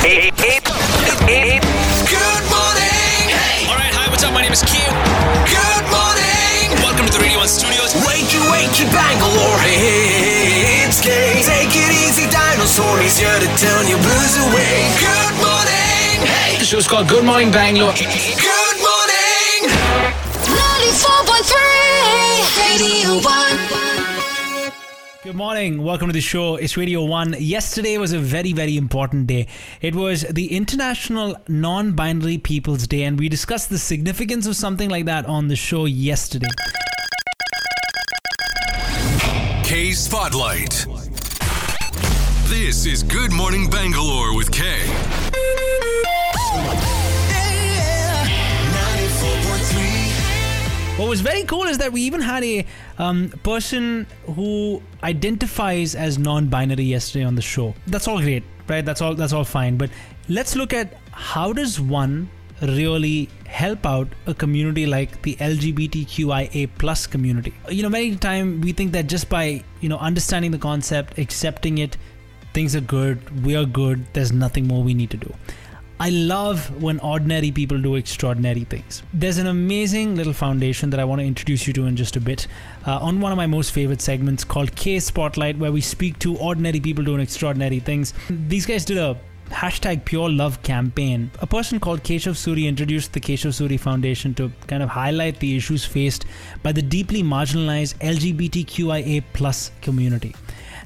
Hey, hey, hey, Good morning. Hey. All right, hi, what's up? My name is Q. Good morning. Welcome to the Radio 1 Studios. Wakey, wakey, Bangalore. Hey, it's gay. Take it easy, dinosaur. He's here to turn your blues away. Good morning. Hey. The show's called Good Morning Bangalore. Good morning. 94.3 Radio 1. Morning. Welcome to the show. It's Radio 1. Yesterday was a very, very important day. It was the International Non Binary Peoples Day, and we discussed the significance of something like that on the show yesterday. K Spotlight. This is Good Morning Bangalore with K. What was very cool is that we even had a um, person who identifies as non-binary yesterday on the show. That's all great, right? That's all. That's all fine. But let's look at how does one really help out a community like the LGBTQIA plus community. You know, many time we think that just by you know understanding the concept, accepting it, things are good, we are good. There's nothing more we need to do. I love when ordinary people do extraordinary things. There's an amazing little foundation that I want to introduce you to in just a bit uh, on one of my most favorite segments called K Spotlight, where we speak to ordinary people doing extraordinary things. These guys did a hashtag pure love campaign. A person called Keshav Suri introduced the Keshav Suri Foundation to kind of highlight the issues faced by the deeply marginalized LGBTQIA plus community.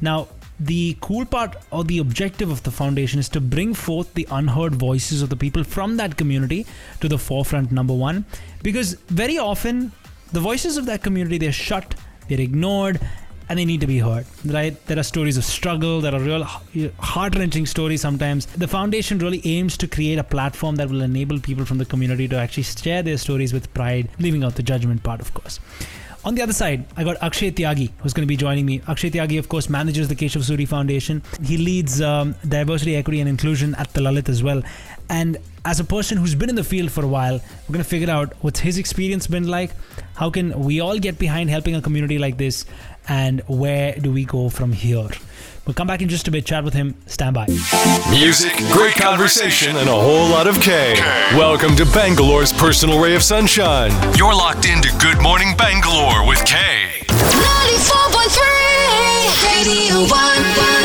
Now, the cool part or the objective of the foundation is to bring forth the unheard voices of the people from that community to the forefront number one. Because very often the voices of that community they're shut they're ignored and they need to be heard right? There are stories of struggle there are real heart-wrenching stories sometimes. The foundation really aims to create a platform that will enable people from the community to actually share their stories with pride leaving out the judgment part of course on the other side, I got Akshay Tyagi, who's going to be joining me. Akshay Tyagi, of course, manages the Keshav Suri Foundation. He leads um, diversity, equity, and inclusion at the Lalit as well. And as a person who's been in the field for a while, we're going to figure out what's his experience been like. How can we all get behind helping a community like this? And where do we go from here? We'll come back in just a bit, chat with him. Stand by. Music, great conversation, and a whole lot of K. Welcome to Bangalore's personal ray of sunshine. You're locked into Good Morning Bangalore with K. 94.3 Radio 1.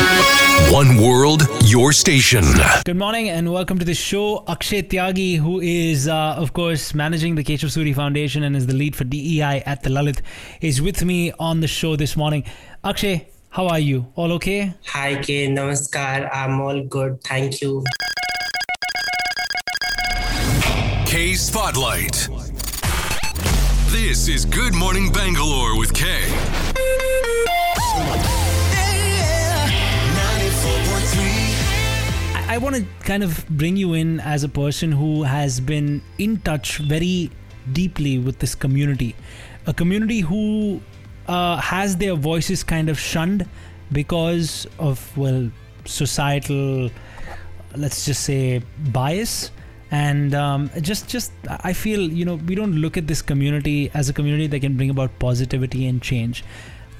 One world, your station. Good morning and welcome to the show. Akshay Tyagi, who is, uh, of course, managing the Keshav Suri Foundation and is the lead for DEI at the Lalit, is with me on the show this morning. Akshay, how are you? All okay? Hi, K. Namaskar. I'm all good. Thank you. K Spotlight. This is Good Morning Bangalore with K. I, want to kind of bring you in as a person who has been in touch very deeply with this community. A community who uh, has their voices kind of shunned because of, well, societal, let's just say, bias. And um, just, just, I feel, you know, we don't look at this community as a community that can bring about positivity and change.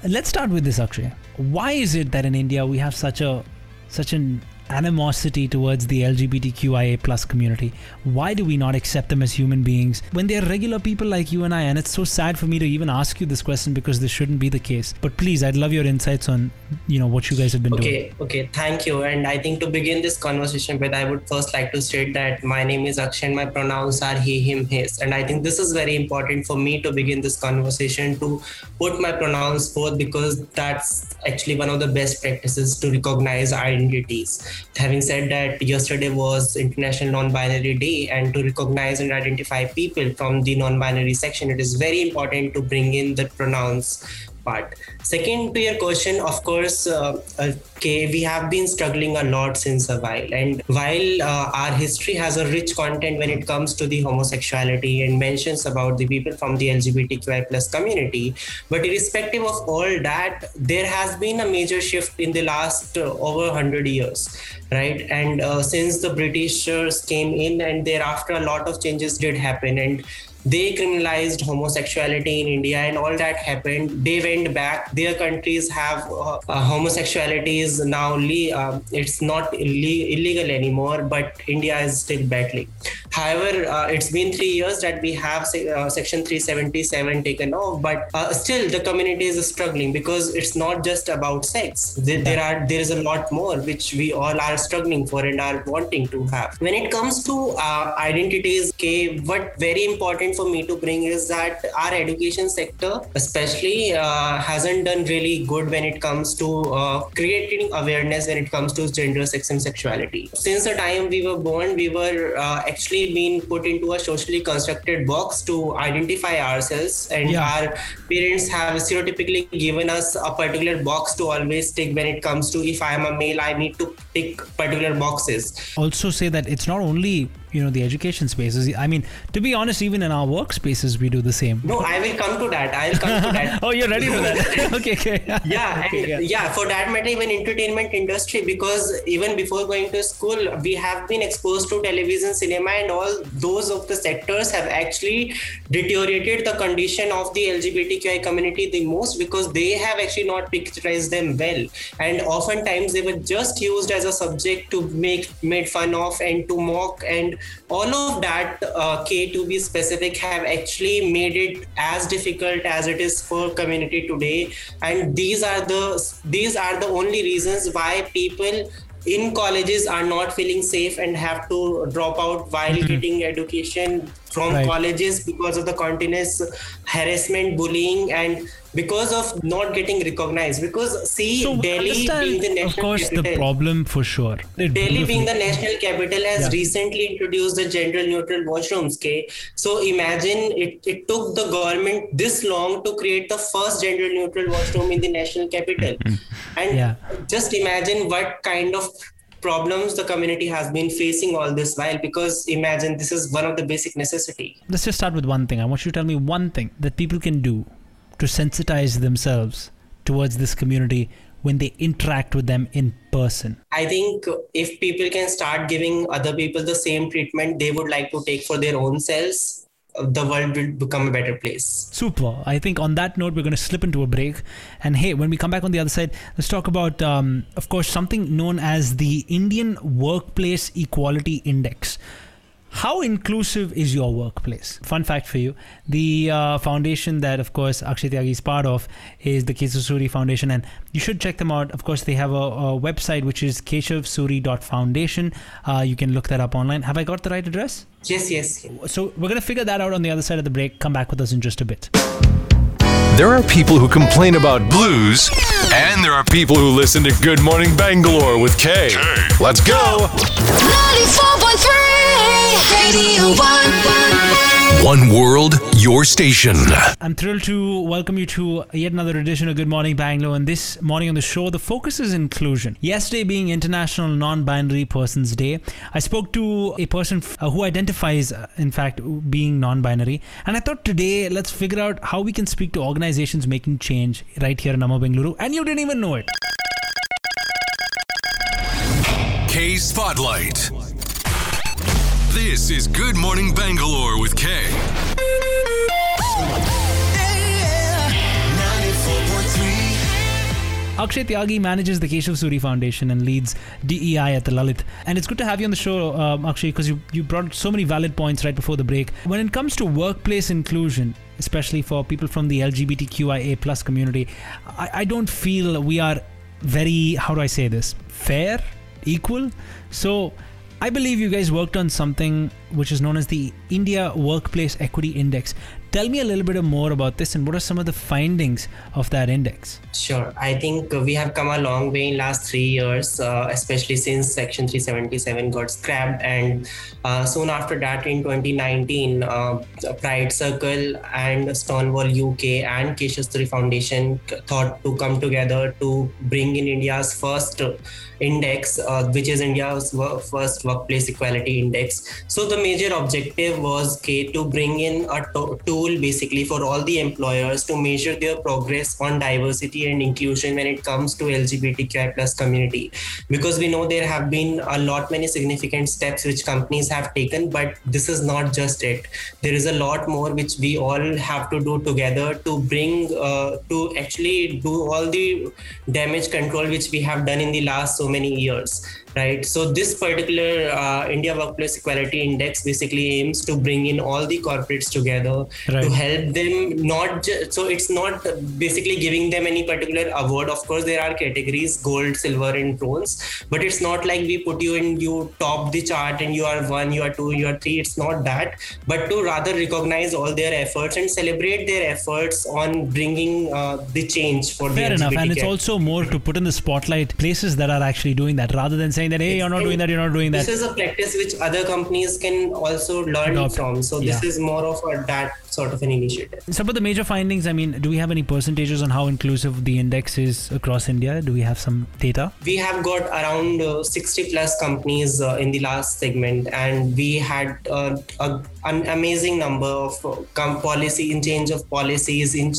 Let's start with this, Akshay. Why is it that in India we have such a, such an animosity towards the LGBTQIA plus community? Why do we not accept them as human beings when they're regular people like you and I? And it's so sad for me to even ask you this question because this shouldn't be the case. But please, I'd love your insights on, you know, what you guys have been doing. Okay, okay, thank you. And I think to begin this conversation with, I would first like to state that my name is Akshay and my pronouns are he, him, his. And I think this is very important for me to begin this conversation to put my pronouns forth because that's actually one of the best practices to recognize identities. Having said that, yesterday was International Non-Binary Day, and to recognize and identify people from the non-binary section, it is very important to bring in the pronouns part. Second, to your question, of course, uh, okay, we have been struggling a lot since a while. And while uh, our history has a rich content when it comes to the homosexuality and mentions about the people from the LGBTQI plus community, but irrespective of all that, there has been a major shift in the last uh, over 100 years, right? And uh, since the Britishers came in and thereafter, a lot of changes did happen. And they criminalized homosexuality in India, and all that happened. They went back. Their countries have uh, uh, homosexuality is now le- uh, it's not ille- illegal anymore, but India is still battling. However, uh, it's been three years that we have se- uh, Section 377 taken off, but uh, still the community is struggling because it's not just about sex. There, there are there is a lot more which we all are struggling for and are wanting to have. When it comes to identities, okay, what very important for me to bring is that our education sector, especially, uh, hasn't done really good when it comes to uh, creating awareness when it comes to gender, sex, and sexuality. Since the time we were born, we were uh, actually being put into a socially constructed box to identify ourselves, and Yeah. our parents have stereotypically given us a particular box to always stick when it comes to if I am a male, I need to tick particular boxes. Also, say that it's not only you know the education spaces. I mean, to be honest, even in our workspaces, we do the same. No, I will come to that. I'll come to that. Oh, you're ready for that? okay, okay. yeah, Okay, and yeah. for that matter, even entertainment industry, because even before going to school, we have been exposed to television, cinema, and all those of the sectors have actually deteriorated the condition of the LGBTQI community the most because they have actually not picturized them well, and oftentimes they were just used as a subject to make made fun of and to mock, and all of that, uh, K to be specific, have actually made it as difficult as it is for community today. And these are the these are the only reasons why people in colleges are not feeling safe and have to drop out while getting education from Right. colleges because of the continuous harassment bullying and because of not getting recognized because see So delhi being the understand, national of course, the capital, problem for sure. It Delhi being beautifully- the national capital has Yeah. recently introduced the gender neutral washrooms. Okay, so imagine it, it took the government this long to create the first gender neutral washroom in the national capital, mm-hmm. and Yeah. just imagine what kind of problems the community has been facing all this while. Because imagine this is one of the basic necessity. Let's just start with one thing. I want you to tell me one thing that people can do to sensitize themselves towards this community when they interact with them in person. I think if people can start giving other people the same treatment they would like to take for their own selves, the world will become a better place. Super. I think on that note, we're going to slip into a break. And hey, when we come back on the other side, let's talk about, um, of course, something known as the Indian Workplace Equality Index. How inclusive is your workplace? Fun fact for you the uh, foundation that, of course, Akshay Tyagi is part of is the Keshav Suri Foundation, and you should check them out. Of course, they have a, a website which is keshavsuri.foundation. Uh, you can look that up online. Have I got the right address? Yes, yes. So, we're going to figure that out on the other side of the break. Come back with us in just a bit. There are people who complain about blues, and there are people who listen to Good Morning Bangalore with K. Let's go! 94.3 Radio 1. One world, your station. I'm thrilled to welcome you to yet another edition of Good Morning Bangalore. And this morning on the show, the focus is inclusion. Yesterday being International Non Binary Persons Day, I spoke to a person uh, who identifies, uh, in fact, being non binary. And I thought today, let's figure out how we can speak to organizations making change right here in Namma Bengaluru. And you didn't even know it. K Spotlight. This is Good Morning Bangalore with Kay. Akshay Tyagi manages the Keshav Suri Foundation and leads DEI at the Lalit. And it's good to have you on the show, um, Akshay, because you, you brought so many valid points right before the break. When it comes to workplace inclusion, especially for people from the LGBTQIA plus community, I, I don't feel we are very, how do I say this, fair, equal. So I believe you guys worked on something which is known as the India Workplace Equity Index. Tell me a little bit more about this and what are some of the findings of that index? Sure. I think we have come a long way in last three years, uh, especially since Section 377 got scrapped, and uh, soon after that, in 2019, uh, Pride Circle and Stonewall UK and Keshav Suri Foundation thought to come together to bring in India's first index, uh, which is India's first workplace equality index. So the major objective was K to bring in a to- tool basically for all the employers to measure their progress on diversity and inclusion when it comes to LGBTQI plus community. Because we know there have been a lot many significant steps which companies have taken, but this is not just it. There is a lot more which we all have to do together to bring uh, to actually do all the damage control which we have done in the last so many years right so this particular uh, india workplace equality index basically aims to bring in all the corporates together Right. to help them not ju- so it's not basically giving them any particular award of course there are categories gold silver and bronze but it's not like we put you in you top the chart and you are one you are two you are three it's not that but to rather recognize all their efforts and celebrate their efforts on bringing uh, the change for the Fair enough, and it's also more to put in the spotlight places that are actually doing that, rather than saying that hey, you're not doing that, you're not doing that. This is a practice which other companies can also learn Adopt. from. So this Yeah. is more of a that sort of an initiative. Some of the major findings. I mean, do we have any percentages on how inclusive the index is across India? Do we have some data? We have got around uh, 60 plus companies uh, in the last segment, and we had uh, a, an amazing number of uh, policy in change of policies in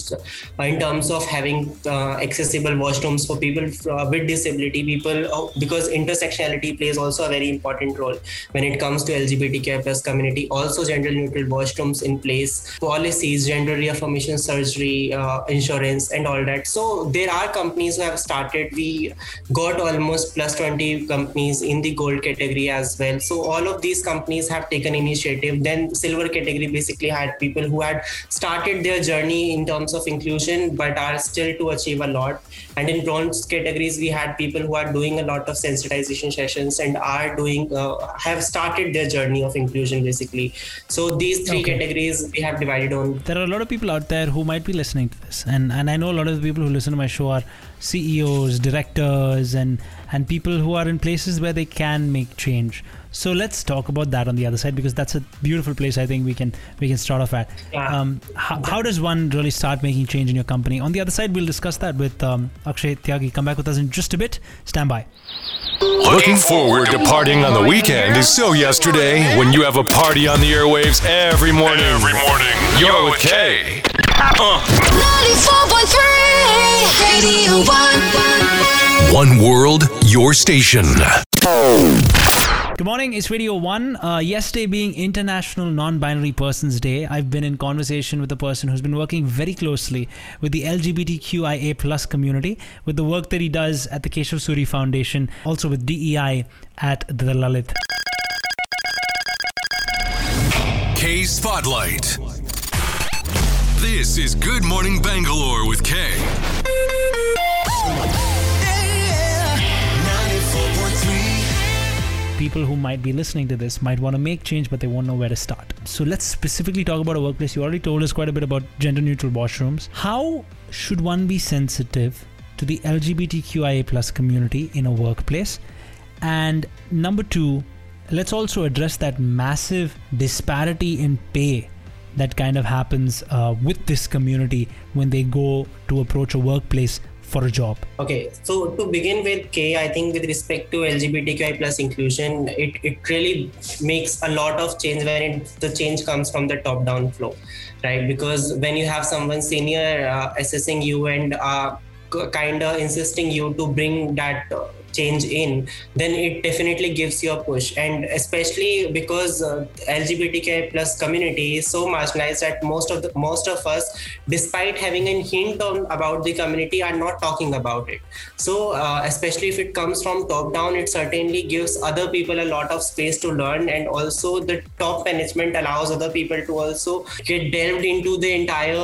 uh, in terms of having uh, accessible washrooms for people uh, with disability, people because intersectionality plays also a very important role when it comes to LGBTQI plus community. Also, gender neutral washrooms in place, policies, gender reaffirmation surgery, uh, insurance, and all that. So there are companies who have started. We got almost plus 20 companies in the gold category as well. So all of these companies have taken initiative. Then silver category basically had people who had started their journey in terms of inclusion but are still to achieve a lot. And in bronze categories, we had people who are doing a lot of sensitization sessions and are doing uh, have started their journey of inclusion basically. So these three Okay. categories we have divided on There are a lot of people out there who might be listening to this, and and I know a lot of the people who listen to my show are CEOs, directors, and and people who are in places where they can make change. So let's talk about that on the other side because that's a beautiful place. I think we can we can start off at. Yeah. Um, how, how does one really start making change in your company? On the other side, we'll discuss that with um, Akshay Tyagi. Come back with us in just a bit. Stand by. Looking forward to partying on the weekend is so yesterday when you have a party on the airwaves every morning. Every morning. You're with Kay. 94.3 Radio 1. One world, your station. Good morning, it's Radio 1. Uh, yesterday being International Non Binary Persons Day, I've been in conversation with a person who's been working very closely with the LGBTQIA plus community, with the work that he does at the Keshav Suri Foundation, also with DEI at the Lalit. K Spotlight. This is Good Morning Bangalore with Kay. People who might be listening to this might want to make change, but they won't know where to start. So let's specifically talk about a workplace. You already told us quite a bit about gender neutral washrooms. How should one be sensitive to the LGBTQIA plus community in a workplace? And number two, let's also address that massive disparity in pay that kind of happens uh, with this community when they go to approach a workplace for a job. Okay, so to begin with, K, I think with respect to LGBTQI plus inclusion, it, it really makes a lot of change when it, the change comes from the top down flow, right? Because when you have someone senior uh, assessing you and uh, kind of insisting you to bring that uh, change in, then it definitely gives you a push. And especially because uh, plus community is so marginalized that most of the most of us, despite having a hint on about the community, are not talking about it. So uh, especially if it comes from top down, it certainly gives other people a lot of space to learn, and also the top management allows other people to also get delved into the entire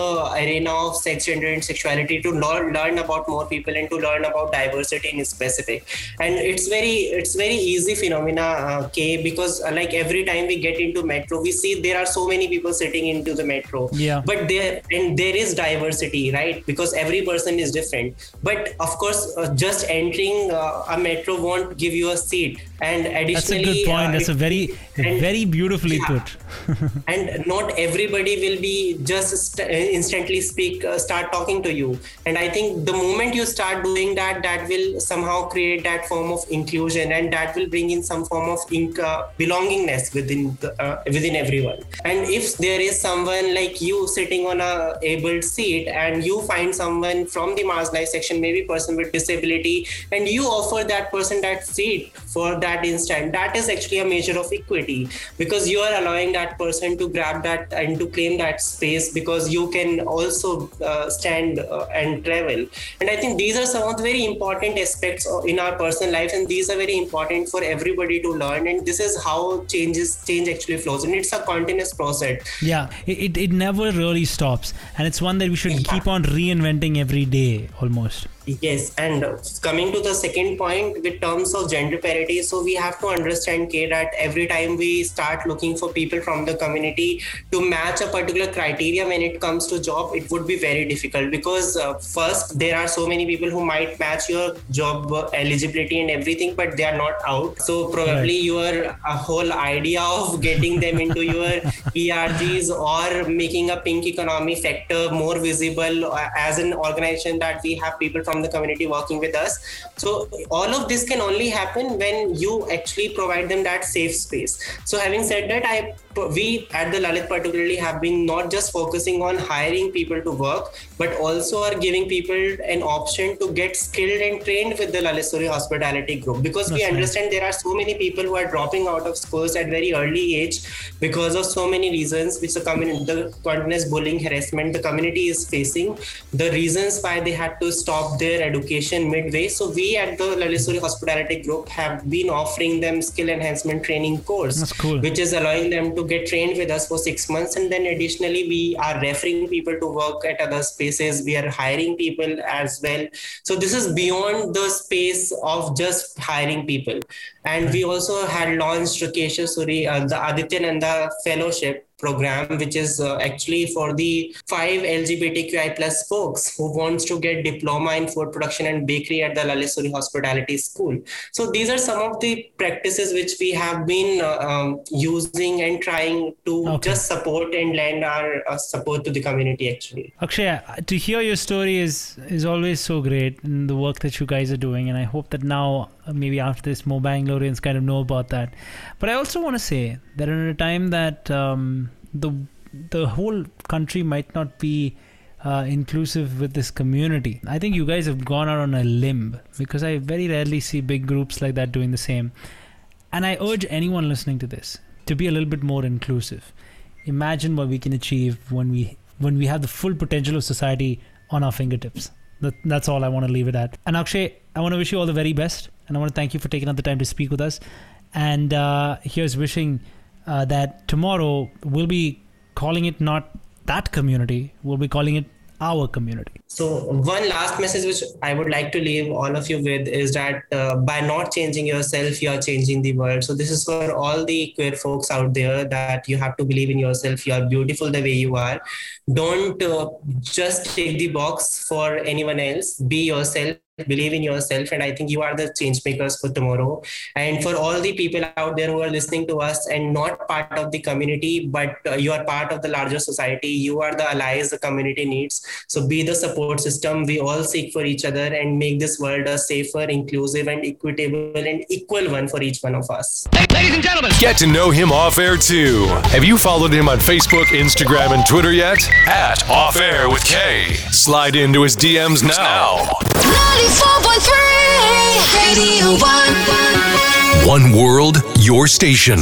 arena of sex, gender, and sexuality to learn learn about more people and to learn about diversity in specific and it's very it's very easy phenomena uh, k because uh, like every time we get into metro we see there are so many people sitting into the metro. Yeah. but there and there is diversity right? Because every person is different. But of course uh, just entering uh, a metro won't give you a seat and additionally That's a good point. uh, That's a very, and- very beautifully Yeah. put. and not everybody will be just st- instantly speak uh, start talking to you and i think the moment you start doing that that will somehow create that form of inclusion and that will bring in some form of inc- uh, belongingness within the, uh, within everyone and if there is someone like you sitting on a abled seat and you find someone from the marginalized section maybe person with disability and you offer that person that seat for that instant that is actually a measure of equity because you are allowing that person to grab that and to claim that space because you can also uh, stand uh, and travel and i think these are some of the very important aspects in our personal lives and these are very important for everybody to learn and this is how changes change actually flows and it's a continuous process Yeah, it, it, it never really stops. And it's one that we should keep on reinventing every day almost. Yes, and coming to the second point with terms of gender parity, so we have to understand, K, that every time we start looking for people from the community to match a particular criteria when it comes to job, it would be very difficult because uh, first there are so many people who might match your job uh, eligibility and everything, but they are not out. So probably your uh, whole idea of getting them into your ERGs or making a pink economy factor more visible uh, as an organization that we have people from the community working with us. So all of this can only happen when you actually provide them that safe space. So having said that, I we at the Lalit particularly have been not just focusing on hiring people to work, but also are giving people an option to get skilled and trained with the Lalit Suri Hospitality Group because we That's nice. understand there are so many people who are dropping out of schools at very early age because of so many reasons which the community the continuous bullying harassment the community is facing the reasons why they had to stop their education midway so we at the lalit suri hospitality group have been offering them skill enhancement training course cool. which is allowing them to get trained with us for six months and then additionally we are referring people to work at other spaces. We are hiring people as well. So this is beyond the space of just hiring people. And we also had launched Keshav Suri, uh, the Aditya Nanda Fellowship program, which is uh, actually for the five LGBTQI plus folks who wants to get diploma in food production and bakery at the Lalit Suri Hospitality School. So these are some of the practices which we have been uh, um, using and trying to Okay. just support and lend our uh, support to the community actually. Akshay, to hear your story is is always so great in the work that you guys are doing, and I hope that now maybe after this, more Bangaloreans kind of know about that. But I also want to say that at a time that um, the the whole country might not be uh, inclusive with this community, I think you guys have gone out on a limb because I very rarely see big groups like that doing the same. And I urge anyone listening to this to be a little bit more inclusive. Imagine what we can achieve when we when we have the full potential of society on our fingertips. That, that's all I want to leave it at. And Akshay, I want to wish you all the very best, and I want to thank you for taking out the time to speak with us. And uh, here's wishing uh, that tomorrow we'll be calling it not that community, we'll be calling it our community. So one last message which I would like to leave all of you with is that uh, by not changing yourself, you are changing the world. So this is for all the queer folks out there that you have to believe in yourself. You are beautiful the way you are. Don't uh, just take the box for anyone else. Be yourself. Believe in yourself, and I think you are the change makers for tomorrow. And for all the people out there who are listening to us and not part of the community, but uh, you are part of the larger society, you are the allies the community needs. So be the support system. We all seek for each other and make this world a safer, inclusive, and equitable and equal one for each one of us. Ladies and gentlemen, Get to know him off air too. Have you followed him on Facebook, Instagram, and Twitter yet? At Off Air with K. Slide into his DMs now. 94.3 Radio 1. One world, your station.